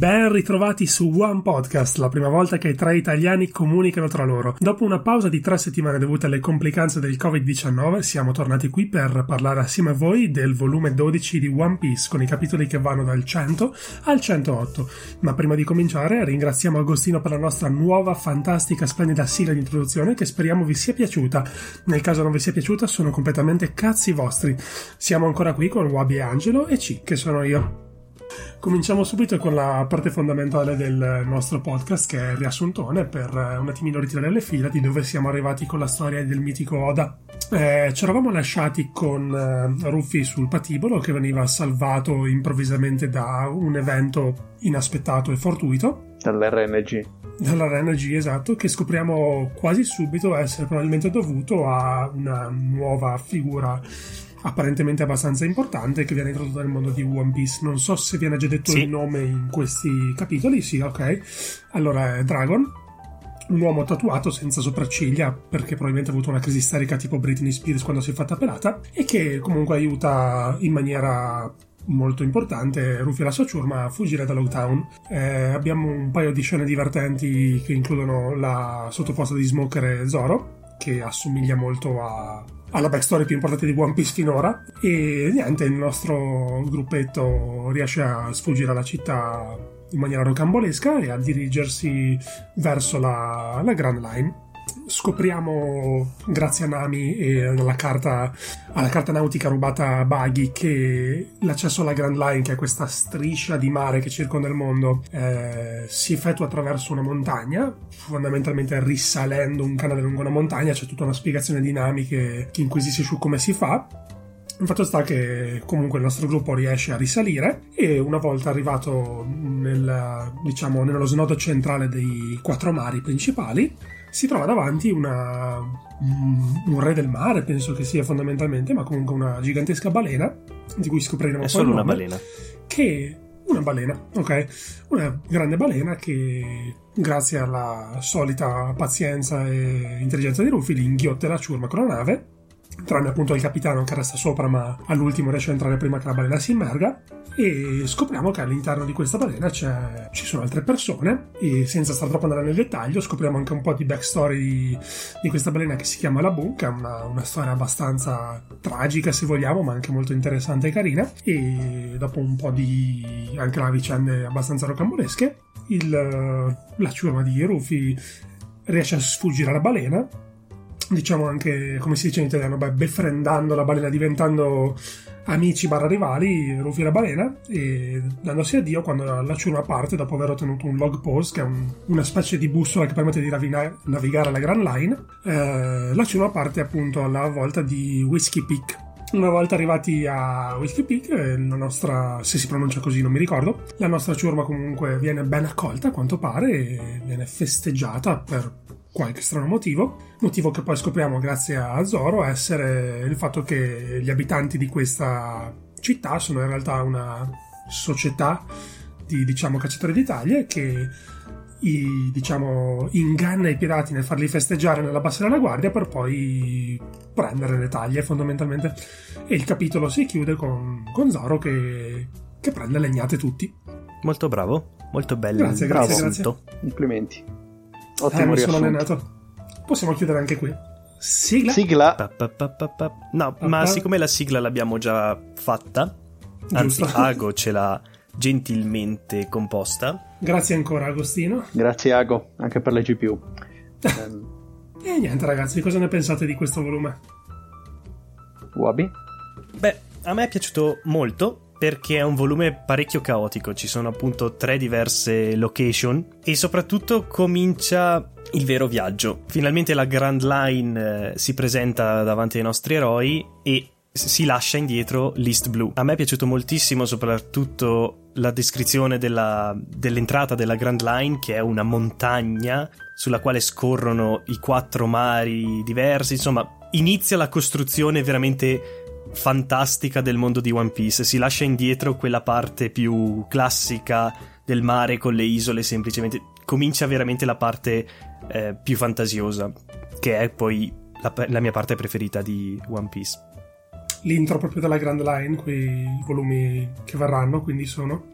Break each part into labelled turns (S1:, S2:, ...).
S1: ben ritrovati su One Podcast, la prima volta che tre italiani comunicano tra loro. Dopo una pausa di tre settimane dovute alle complicanze del Covid-19, siamo tornati qui per parlare assieme a voi del volume 12 di One Piece, con i capitoli che vanno dal 100 al 108. Ma prima di cominciare, ringraziamo Agostino per la nostra nuova, fantastica, splendida sigla di introduzione che speriamo vi sia piaciuta. Nel caso non vi sia piaciuta, sono completamente cazzi vostri. Siamo ancora qui con Wabi e Angelo e C, che sono io. Cominciamo subito con la parte fondamentale del nostro podcast, che è il riassuntone, per un attimino ritirare le fila di dove siamo arrivati con la storia del mitico Oda. Eh, ci eravamo lasciati con eh, Rufy sul patibolo che veniva salvato improvvisamente da un evento inaspettato e fortuito.
S2: Dall'RNG.
S1: Dall'RNG, esatto, che scopriamo quasi subito essere probabilmente dovuto a una nuova figura apparentemente abbastanza importante che viene introdotto nel mondo di One Piece. Non so se viene già detto sì. il nome in questi capitoli, sì, ok. Allora è Dragon, un uomo tatuato senza sopracciglia perché probabilmente ha avuto una crisi isterica tipo Britney Spears quando si è fatta pelata e che comunque aiuta in maniera molto importante Rufy e la sua ciurma a fuggire da Lowtown. Eh, abbiamo un paio di scene divertenti che includono la sottoposta di Smoker e Zoro che assomiglia molto a alla backstory più importante di One Piece finora e niente, il nostro gruppetto riesce a sfuggire alla città in maniera rocambolesca e a dirigersi verso la, la Grand Line scopriamo, grazie a Nami e alla carta, alla carta nautica rubata a Buggy, che l'accesso alla Grand Line, che è questa striscia di mare che circonda il mondo, eh, si effettua attraverso una montagna, fondamentalmente risalendo un canale lungo una montagna. C'è tutta una spiegazione dinamica che inquisisce su come si fa. Il fatto sta che comunque il nostro gruppo riesce a risalire e una volta arrivato nel, diciamo, nello snodo centrale dei quattro mari principali, si trova davanti una, un re del mare, penso che sia fondamentalmente, ma comunque una gigantesca balena, di cui scopriremo
S2: È solo una balena.
S1: Che una balena, ok? Una grande balena che, grazie alla solita pazienza e intelligenza di Rufy, li inghiotte la ciurma con la nave tranne appunto il capitano che resta sopra ma all'ultimo riesce a entrare prima che la balena si immerga. E scopriamo che all'interno di questa balena ci sono altre persone e senza stare troppo andare nel dettaglio scopriamo anche un po' di backstory di, di questa balena che si chiama La Boom che è una, una, storia abbastanza tragica se vogliamo ma anche molto interessante e carina. E dopo un po' di anche la vicende abbastanza rocambolesche il, la ciurma di Rufy riesce a sfuggire alla balena diciamo anche, come si dice in italiano, beh, befriendando la balena, diventando amici barra rivali, Rufy e la balena, e dandosi addio quando la ciurma parte dopo aver ottenuto un log post, che è un, una specie di bussola che permette di ravina- navigare la Grand Line. Eh, la ciurma parte appunto alla volta di Whiskey Peak. Una volta arrivati a Whiskey Peak, eh, la nostra, se si pronuncia così non mi ricordo, la nostra ciurma comunque viene ben accolta a quanto pare e viene festeggiata per qualche strano motivo, motivo che poi scopriamo grazie a Zoro essere il fatto che gli abitanti di questa città sono in realtà una società di diciamo cacciatori d'Italia che i, diciamo, inganna i pirati nel farli festeggiare nella bassa della guardia per poi prendere le taglie fondamentalmente e il capitolo si chiude con, con Zoro che, che prende legnate tutti
S2: molto bravo molto bello
S1: grazie
S2: bravo.
S1: grazie, grazie.
S3: complimenti
S1: eh,
S3: ottimo
S1: mi
S3: riassunto.
S1: sono allenato. Possiamo chiudere anche qui. Sigla?
S3: Sigla.
S2: Pa, pa, pa, pa, pa. no
S1: Pa,
S2: ma
S1: pa.
S2: siccome la sigla l'abbiamo già fatta anzi
S1: Giusto.
S2: Ago ce l'ha gentilmente composta.
S1: Grazie ancora Agostino.
S3: Grazie Ago anche per le GPU Ehm,
S1: e niente ragazzi cosa ne pensate di questo volume?
S3: Wabi?
S2: Beh, a me è piaciuto molto perché è un volume parecchio caotico, ci sono appunto tre diverse location e soprattutto comincia il vero viaggio. Finalmente la Grand Line eh, si presenta davanti ai nostri eroi e si lascia indietro l'East Blue. A me è piaciuto moltissimo soprattutto la descrizione della- dell'entrata della Grand Line che è una montagna sulla quale scorrono i quattro mari diversi, insomma inizia la costruzione veramente fantastica del mondo di One Piece. Si lascia indietro quella parte più classica del mare con le isole, semplicemente comincia veramente la parte eh, più fantasiosa, che è poi la, la mia parte preferita di One Piece.
S1: l'intro proprio della Grand Line quei volumi che verranno quindi sono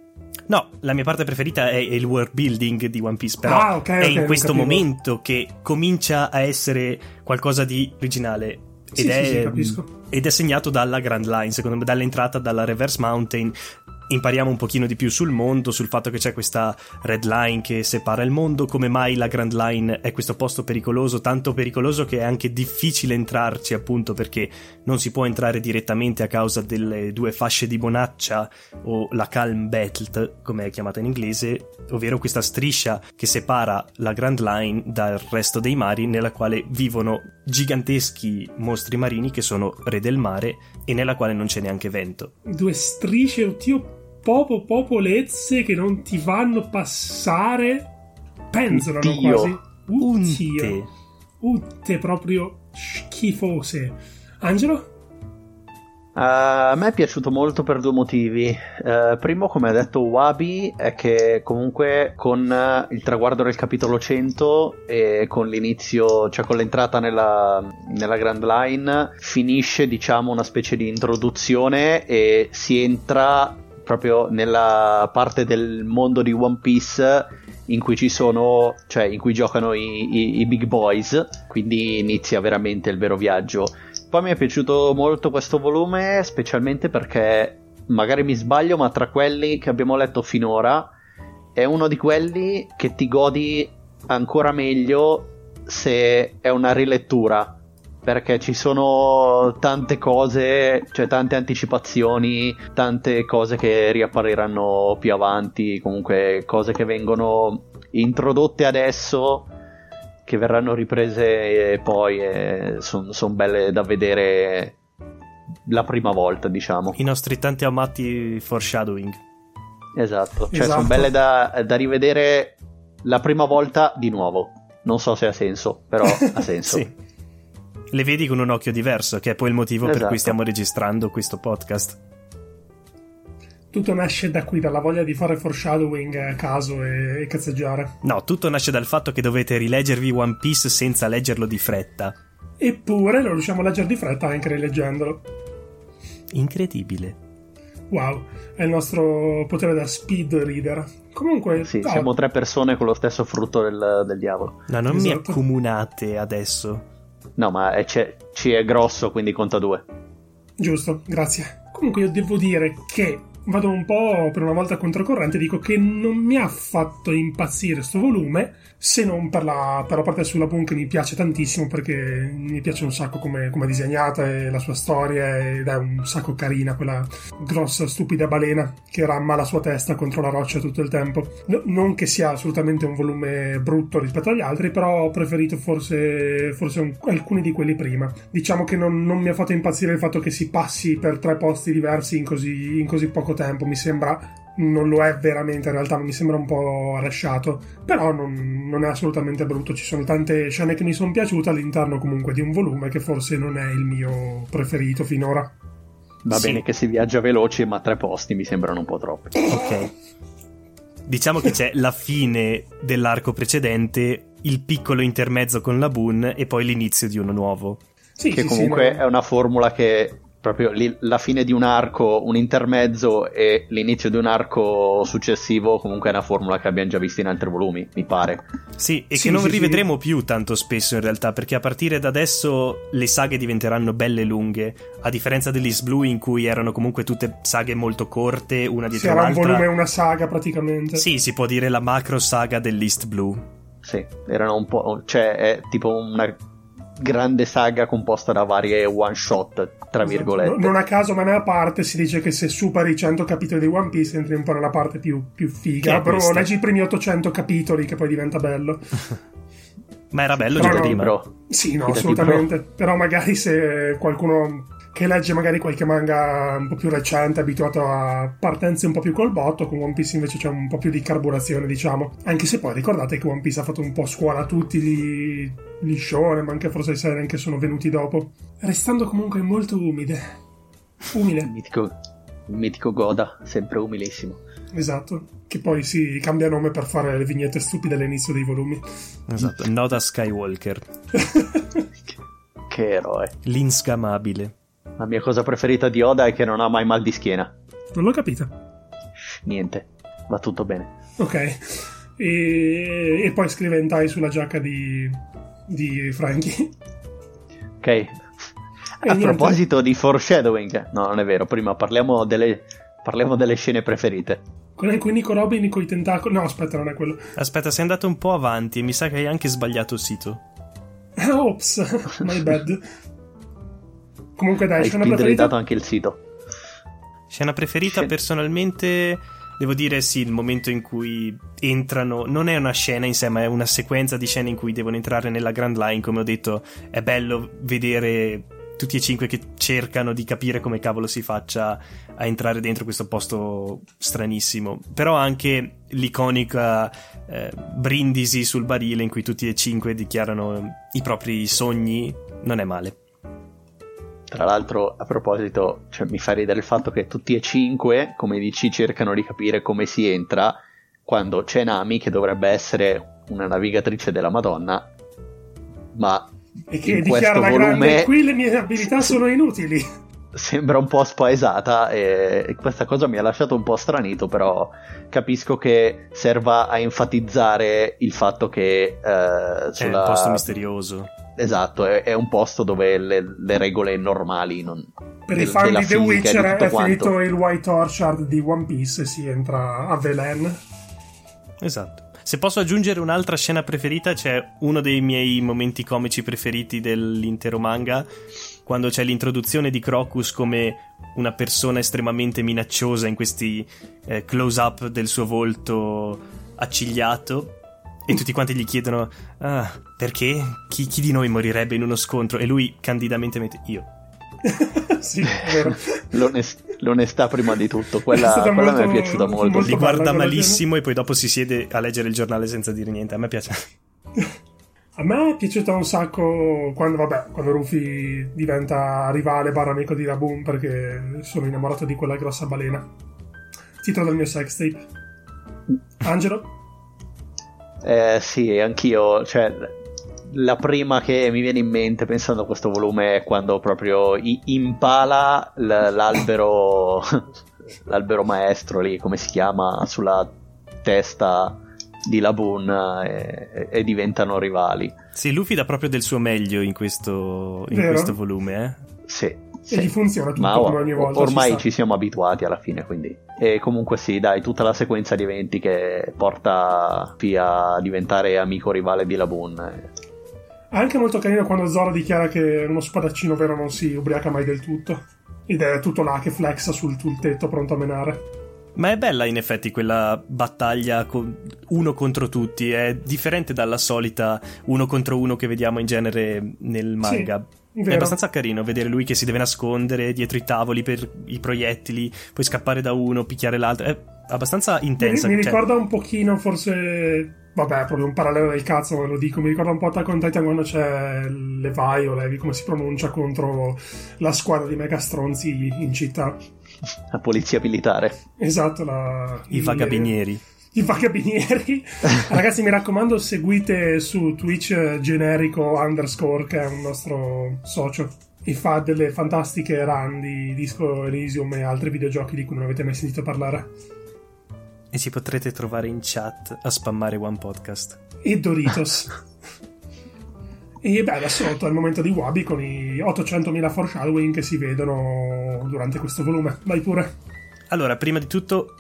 S2: No, la mia parte preferita è il world building di One Piece, però
S1: Ah, ok,
S2: è
S1: ok,
S2: in questo momento che comincia a essere qualcosa di originale. Ed,
S1: Sì,
S2: è,
S1: sì, sì,
S2: ed è segnato dalla Grand Line, secondo me, dall'entrata dalla Reverse Mountain. Impariamo un pochino di più sul mondo, sul fatto che c'è questa red line che separa il mondo, come mai la Grand Line è questo posto pericoloso, tanto pericoloso che è anche difficile entrarci, appunto perché non si può entrare direttamente a causa delle due fasce di bonaccia o la Calm Belt, come è chiamata in inglese, ovvero questa striscia che separa la Grand Line dal resto dei mari, nella quale vivono giganteschi mostri marini che sono re del mare e nella quale non c'è neanche vento.
S1: due strisce oddio popo popolezze che non ti fanno passare penzolano
S3: Dio.
S1: quasi
S2: Unte.
S1: Uddio. Utte proprio schifose Angelo?
S3: Eh, a me è piaciuto molto per due motivi. Eh, primo, come ha detto Wabi, è che comunque con eh, il traguardo del capitolo 100 e con l'inizio, cioè con l'entrata nella, nella Grand Line, finisce diciamo una specie di introduzione e si entra proprio nella parte del mondo di One Piece in cui ci sono, cioè in cui giocano i, i- i big boys, quindi inizia veramente il vero viaggio. Poi mi è piaciuto molto questo volume, specialmente perché magari mi sbaglio, ma tra quelli che abbiamo letto finora è uno di quelli che ti godi ancora meglio se è una rilettura. Perché ci sono tante cose, cioè tante anticipazioni, tante cose che riappariranno più avanti, comunque cose che vengono introdotte adesso che verranno riprese e poi sono belle da vedere la prima volta, diciamo.
S2: I nostri tanti amati foreshadowing.
S3: Esatto, cioè
S1: Esatto.
S3: sono belle da, da rivedere la prima volta di nuovo. Non so se ha senso, però ha senso.
S2: Sì. Le vedi con un occhio diverso, che è poi il motivo per
S3: Esatto.
S2: cui stiamo registrando questo podcast.
S1: tutto nasce da qui dalla voglia di fare foreshadowing a caso e, e cazzeggiare
S2: No, tutto nasce dal fatto che dovete rileggervi One Piece senza leggerlo di fretta.
S1: eppure lo riusciamo a leggere di fretta anche rileggendolo
S2: Incredibile.
S1: wow è il nostro potere da speed reader comunque
S3: Sì,
S1: no,
S3: siamo tre persone con lo stesso frutto del, del diavolo.
S2: No, non mi
S1: Esatto.
S2: accomunate adesso.
S3: No, ma è, c'è- ci è grosso, quindi conta due.
S1: Giusto, grazie. Comunque io devo dire che vado un po' per una volta controcorrente, dico che non mi ha fatto impazzire sto volume, se non per la, per la parte sulla Boom che mi piace tantissimo perché mi piace un sacco come come è disegnata e la sua storia ed è un sacco carina quella grossa stupida balena che ramma la sua testa contro la roccia tutto il tempo. No- non che sia assolutamente un volume brutto rispetto agli altri, però ho preferito forse, forse un- alcuni di quelli prima. Diciamo che non, non mi ha fatto impazzire il fatto che si passi per tre posti diversi in così, in così poco tempo. Mi sembra non lo è veramente in realtà, mi sembra un po' lasciato, però non, non, è assolutamente brutto, ci sono tante scene che mi sono piaciute all'interno comunque di un volume che forse non è il mio preferito finora.
S3: Va sì. bene che si viaggia veloce, ma tre posti mi sembrano un po' troppi.
S2: Ok. Diciamo che c'è la fine dell'arco precedente, il piccolo intermezzo con la Boon e poi l'inizio di uno nuovo.
S3: Sì, che sì, comunque sì, no. è una formula che proprio li, la fine di un arco, un intermezzo e l'inizio di un arco successivo comunque è una formula che abbiamo già visto in altri volumi, mi pare.
S2: Sì, e sì, che non sì, rivedremo sì. più tanto spesso in realtà, perché a partire da adesso le saghe diventeranno belle lunghe, a differenza dell'East Blue in cui erano comunque tutte saghe molto corte, una dietro l'altra.
S1: Sì, era un volume e una saga praticamente.
S2: Sì, si può dire la macro saga dell'East Blue.
S3: Sì, erano un po'... cioè è tipo una grande saga composta da varie one shot, tra esatto. virgolette.
S1: Non a caso, ma nella parte si dice che se superi i 100 capitoli di One Piece entri un po' nella parte più, più figa. Però questa? leggi i primi 800 capitoli che poi diventa bello.
S2: ma era bello già prima.
S3: Bro.
S1: Sì, no, assolutamente. Però magari se qualcuno che legge magari qualche manga un po' più recente, abituato a partenze un po' più col botto, con One Piece invece c'è un po' più di carburazione, diciamo. Anche se poi ricordate che One Piece ha fatto un po' scuola a tutti gli, gli shonen, ma anche forse i serie che sono venuti dopo. Restando comunque molto umide. Umile.
S3: Il mitico, il mitico Goda, sempre umilissimo.
S1: Esatto, che poi si cambia nome per fare le vignette stupide all'inizio dei volumi.
S2: Esatto, Noda Skywalker.
S3: che eroe.
S2: L'insgamabile.
S3: La mia cosa preferita di Oda è che non ha mai mal di schiena.
S1: Non l'ho capita.
S3: Niente, va tutto bene.
S1: Ok. E, e poi scrive Entai sulla giacca di, di Frankie.
S3: Ok. E a niente. proposito di foreshadowing, no, non è vero. Prima parliamo delle, parliamo delle scene preferite.
S1: Quella in cui Nico Robin con i tentacoli. No, aspetta, non è quello.
S2: Aspetta, sei andato un po' avanti e mi sa che hai anche sbagliato il sito.
S1: Ops, my bad. Comunque dai,
S3: Hai scena preferita. anche il sito.
S2: Scena preferita Scen- personalmente devo dire sì, il momento in cui entrano non è una scena in sé, ma è una sequenza di scene in cui devono entrare nella Grand Line, come ho detto, è bello vedere tutti e cinque che cercano di capire come cavolo si faccia a entrare dentro questo posto stranissimo. Però anche l'iconica eh, brindisi sul barile in cui tutti e cinque dichiarano i propri sogni non è male.
S3: Tra l'altro, a proposito, cioè, mi fa ridere il fatto che tutti e cinque, come dici, cercano di capire come si entra quando c'è Nami, che dovrebbe essere una navigatrice della Madonna, ma
S1: e che dichiara la volume... grande qui le mie abilità sono inutili.
S3: Sembra un po' spaesata e questa cosa mi ha lasciato un po' stranito però capisco che serva a enfatizzare il fatto che
S2: eh, sulla... è un posto misterioso
S3: Esatto, è, è, un posto dove le, le regole normali non...
S1: Per i fan di The Witcher è quanto. finito il White Orchard di One Piece e si entra a Velen.
S2: Esatto. Se posso aggiungere un'altra scena preferita, c'è uno dei miei momenti comici preferiti dell'intero manga, quando c'è l'introduzione di Crocus come una persona estremamente minacciosa in questi eh, close-up del suo volto accigliato e tutti quanti gli chiedono ah, perché? Chi, chi, di noi morirebbe in uno scontro? E lui candidamente mette io.
S1: sì.
S3: L'onest- l'onestà prima di tutto, quella, quella molto, mi è piaciuta molto. molto
S2: Li guarda malissimo e poi dopo si siede a leggere il giornale senza dire niente. A me piace.
S1: A me è piaciuta un sacco quando, vabbè, quando Rufy diventa rivale barra amico di Raboon perché sono innamorato di quella grossa balena. Titolo del mio sextape. Angelo?
S3: Eh, sì, anch'io, cioè, la prima che mi viene in mente pensando a questo volume è quando proprio impala l'albero, l'albero maestro lì, come si chiama, sulla testa di Laboon e, e, diventano rivali.
S2: Sì, Luffy dà proprio del suo meglio in questo, in questo volume, eh?
S3: Sì.
S1: Sì. E gli funziona tutto Ma ogni volta.
S3: Ormai ci, ci, siamo abituati alla fine, quindi. E comunque sì, dai, tutta la sequenza di eventi che porta Fia a diventare amico rivale di Laboon.
S1: È anche molto carino quando Zoro dichiara che uno spadaccino vero non si ubriaca mai del tutto. Ed è tutto là che flexa sul, sul tetto pronto a menare.
S2: Ma è bella in effetti quella battaglia uno contro tutti, è differente dalla solita uno contro uno che vediamo in genere nel manga.
S1: Sì,
S2: è abbastanza carino vedere lui che si deve nascondere dietro i tavoli per i proiettili, poi scappare da uno, picchiare l'altro. È abbastanza intensa.
S1: Mi, mi
S2: cioè...
S1: ricorda un pochino, forse. Vabbè, proprio un parallelo del cazzo, ve lo dico. Mi ricorda un po' Attack on Titan quando c'è Levi o Levi, come si pronuncia, contro la squadra di mega stronzi in città.
S3: La polizia militare.
S1: Esatto, la,
S2: i vagabinieri.
S1: I vagabinieri. Ragazzi, mi raccomando, seguite su Twitch generico underscore, che è un nostro socio. E fa delle fantastiche run di Disco Elysium e altri videogiochi di cui non avete mai sentito parlare.
S2: E ci potrete trovare in chat a spammare One Podcast.
S1: E Doritos. E beh, adesso è il momento di Wabi con i 800.000 foreshadowing che si vedono durante questo volume. Vai pure.
S2: Allora, prima di tutto,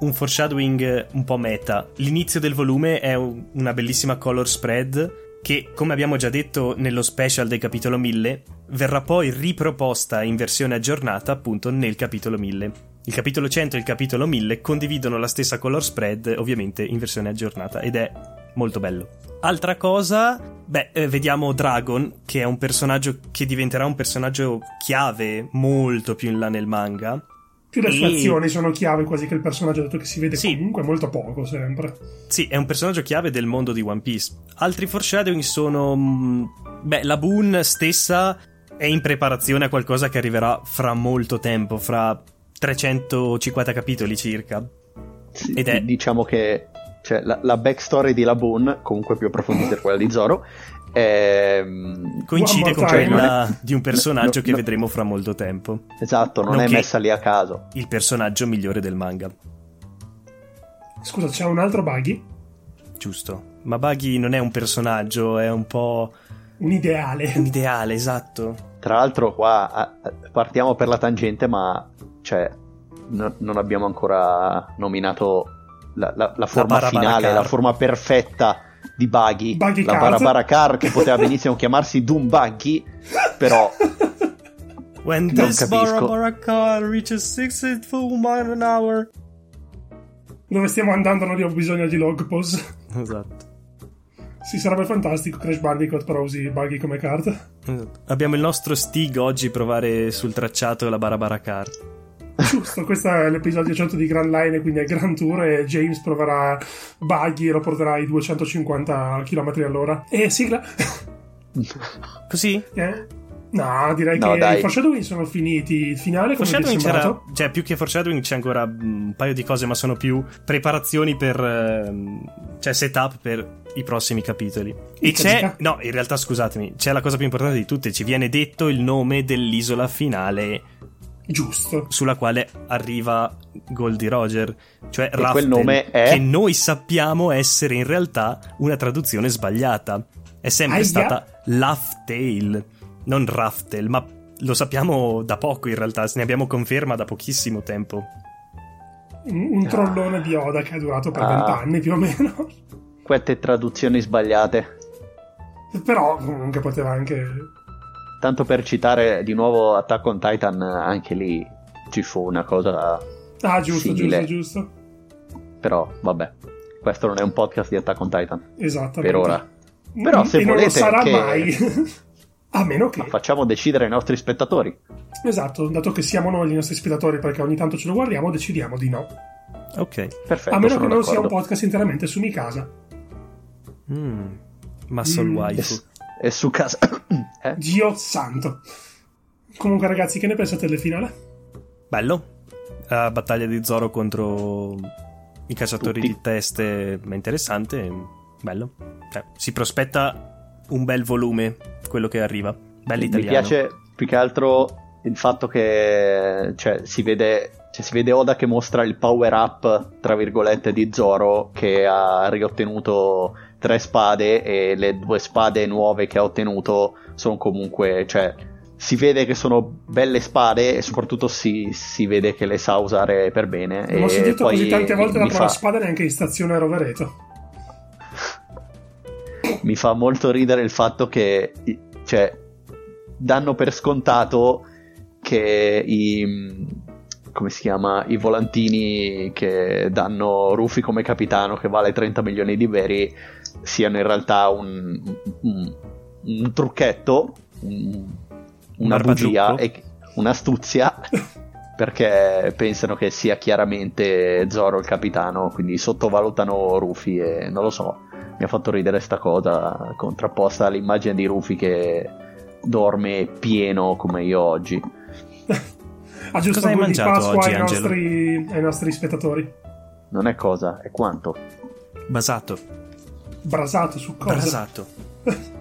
S2: un foreshadowing un po' meta. L'inizio del volume è un, una bellissima color spread che, come abbiamo già detto nello special del capitolo 1000, verrà poi riproposta in versione aggiornata appunto nel capitolo 1000. Il capitolo 100 e il capitolo 1000 condividono la stessa color spread, ovviamente in versione aggiornata, ed è molto bello. Altra cosa, beh, eh, vediamo Dragon, che è un personaggio che diventerà un personaggio chiave molto più in là nel manga.
S1: Più le sue e... azioni sono chiave quasi che il personaggio, dato che si vede sì. comunque molto poco sempre.
S2: Sì, è un personaggio chiave del mondo di One Piece. Altri foreshadowing sono. mm, Beh, la Boon stessa è in preparazione a qualcosa che arriverà fra molto tempo, fra 350 capitoli circa.
S3: Sì,
S2: Ed è-
S3: Diciamo che cioè, la, la backstory di Laboon, comunque più approfondita di quella di Zoro, è...
S2: Coincide
S1: One
S2: con quella di un personaggio
S3: No,
S2: che
S3: no.
S2: vedremo fra molto tempo.
S3: Esatto, non è
S2: Nonché-
S3: messa lì a caso.
S2: Il personaggio migliore del manga,
S1: Scusa, c'è un altro buggy?
S2: giusto? Ma Buggy non è un personaggio, è un po'
S1: Un ideale.
S2: un ideale, esatto.
S3: Tra l'altro qua partiamo per la tangente, ma cioè, no- non abbiamo ancora nominato la, la- la forma
S2: Barabaracar.
S3: finale, la forma perfetta di Buggy,
S1: Buggy
S3: la
S1: Card.
S3: Barabaracar che poteva benissimo chiamarsi Doom Buggy, però
S2: When
S3: Non
S2: this
S3: capisco.
S2: Barabaracar reaches 60 full mile an hour.
S1: Dove stiamo andando non abbiamo bisogno di log pose.
S2: Esatto.
S1: Sì, sarebbe fantastico Crash Bandicoot però usi buggy come card.
S2: esatto. Abbiamo il nostro Stig oggi provare sul tracciato la Barabaracar.
S1: Giusto, questo è l'episodio 100 di Grand Line, quindi è Grand Tour e James proverà buggy e lo porterà ai 250 km all'ora. E sigla.
S2: Così?
S1: Eh? No, direi
S3: No,
S1: che
S3: dai.
S1: i foreshadowing sono finiti. Il finale come ti è
S2: Foreshadowing c'era,
S1: sembrato?
S2: cioè più che foreshadowing c'è ancora un paio di cose, ma sono più preparazioni per, ehm, cioè setup per i prossimi capitoli. E
S1: Mica,
S2: c'è,
S1: mica.
S2: no, in realtà scusatemi, c'è la cosa più importante di tutte, ci viene detto il nome dell'isola finale
S1: Giusto.
S2: sulla quale arriva Goldie Roger, cioè
S3: quel
S2: Raftel,
S3: nome è?
S2: che noi sappiamo essere in realtà una traduzione sbagliata. È sempre
S1: Aia.
S2: stata Laugh-Tale, non Raftel, ma lo sappiamo da poco in realtà, ne abbiamo conferma da pochissimo tempo.
S1: Un, un trollone di Oda che è durato per
S3: Ah.
S1: vent'anni più o meno.
S3: queste traduzioni sbagliate.
S1: Però comunque poteva anche.
S3: Tanto per citare di nuovo Attack on Titan, anche lì ci fu una cosa
S1: Ah, giusto,
S3: simile.
S1: giusto, giusto.
S3: Però vabbè, questo non è un podcast di Attack on Titan.
S1: Esattamente.
S3: Per ora. Però se
S1: e non lo
S3: volete
S1: sarà
S3: che-
S1: mai. A meno che.
S3: Ma facciamo decidere ai nostri spettatori.
S1: Esatto, dato che siamo noi i nostri spettatori perché ogni tanto ce lo guardiamo, decidiamo di no.
S2: Ok.
S3: Perfetto,
S1: A meno che non sia un
S3: d'accordo.
S1: podcast interamente su Mikasa.
S2: Mm. Muscle
S1: Mm.
S2: waifu.
S3: E su casa... eh?
S1: Dio santo. Comunque, ragazzi, che ne pensate del finale?
S2: Bello. La battaglia di Zoro contro i cacciatori
S3: Tutti.
S2: di teste è interessante. Bello. Cioè, si prospetta un bel volume, quello che arriva. Bello
S3: Mi piace più che altro il fatto che cioè, si vede cioè, si vede Oda che mostra il power up tra virgolette di Zoro che ha riottenuto tre spade e le due spade nuove che ha ottenuto sono comunque cioè si vede che sono belle spade e soprattutto si, si vede che le sa usare per bene
S1: Non ho sentito così tante volte la parola
S3: fa-
S1: spada neanche in stazione a Rovereto.
S3: mi fa molto ridere il fatto che cioè, danno per scontato che i, come si chiama, i volantini che danno Rufy come capitano che vale 30 milioni di veri siano in realtà un, un, un trucchetto, un, una bugia, e, un'astuzia perché pensano che sia chiaramente Zoro il capitano, quindi sottovalutano Rufy e non lo so, mi ha fatto ridere sta cosa contrapposta all'immagine di Rufy che dorme pieno come io oggi.
S1: ah, giusto
S2: Cosa hai mangiato
S1: Pasqua
S2: oggi,
S1: ai
S2: Angelo?
S1: nostri, ai nostri spettatori.
S3: Non è cosa, è quanto.
S2: Basato.
S1: Brasato su cosa?
S2: Brasato.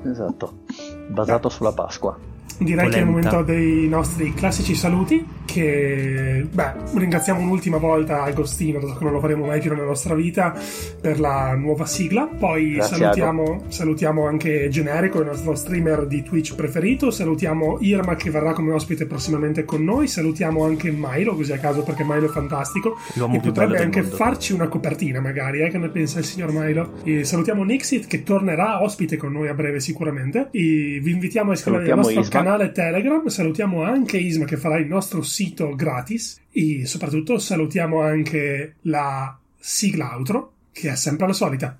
S3: Esatto, basato sulla Pasqua.
S1: Direi che è il
S2: Polenta.
S1: momento dei nostri classici saluti. Che beh, ringraziamo un'ultima volta Agostino, dato che non lo faremo mai più nella nostra vita, per la nuova sigla. Poi salutiamo, salutiamo anche Generico, il nostro streamer di Twitch preferito. Salutiamo Irma che verrà come ospite prossimamente con noi. Salutiamo anche Milo, così a caso perché Milo è fantastico.
S2: L'uomo
S1: e potrebbe anche farci una copertina, magari. Eh? Che ne pensa il signor Milo? E salutiamo Nixit che tornerà ospite con noi a breve, sicuramente. E vi invitiamo a iscrivervi al nostro
S3: Isma.
S1: canale Telegram. Salutiamo anche Isma che farà il nostro sito gratis. E soprattutto salutiamo anche la sigla outro, che è sempre la solita.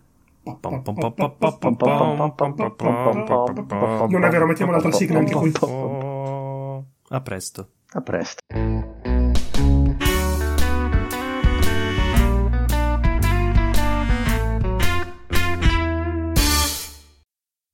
S1: Non è vero, mettiamo l'altra sigla anche qui.
S2: A presto.
S3: A presto.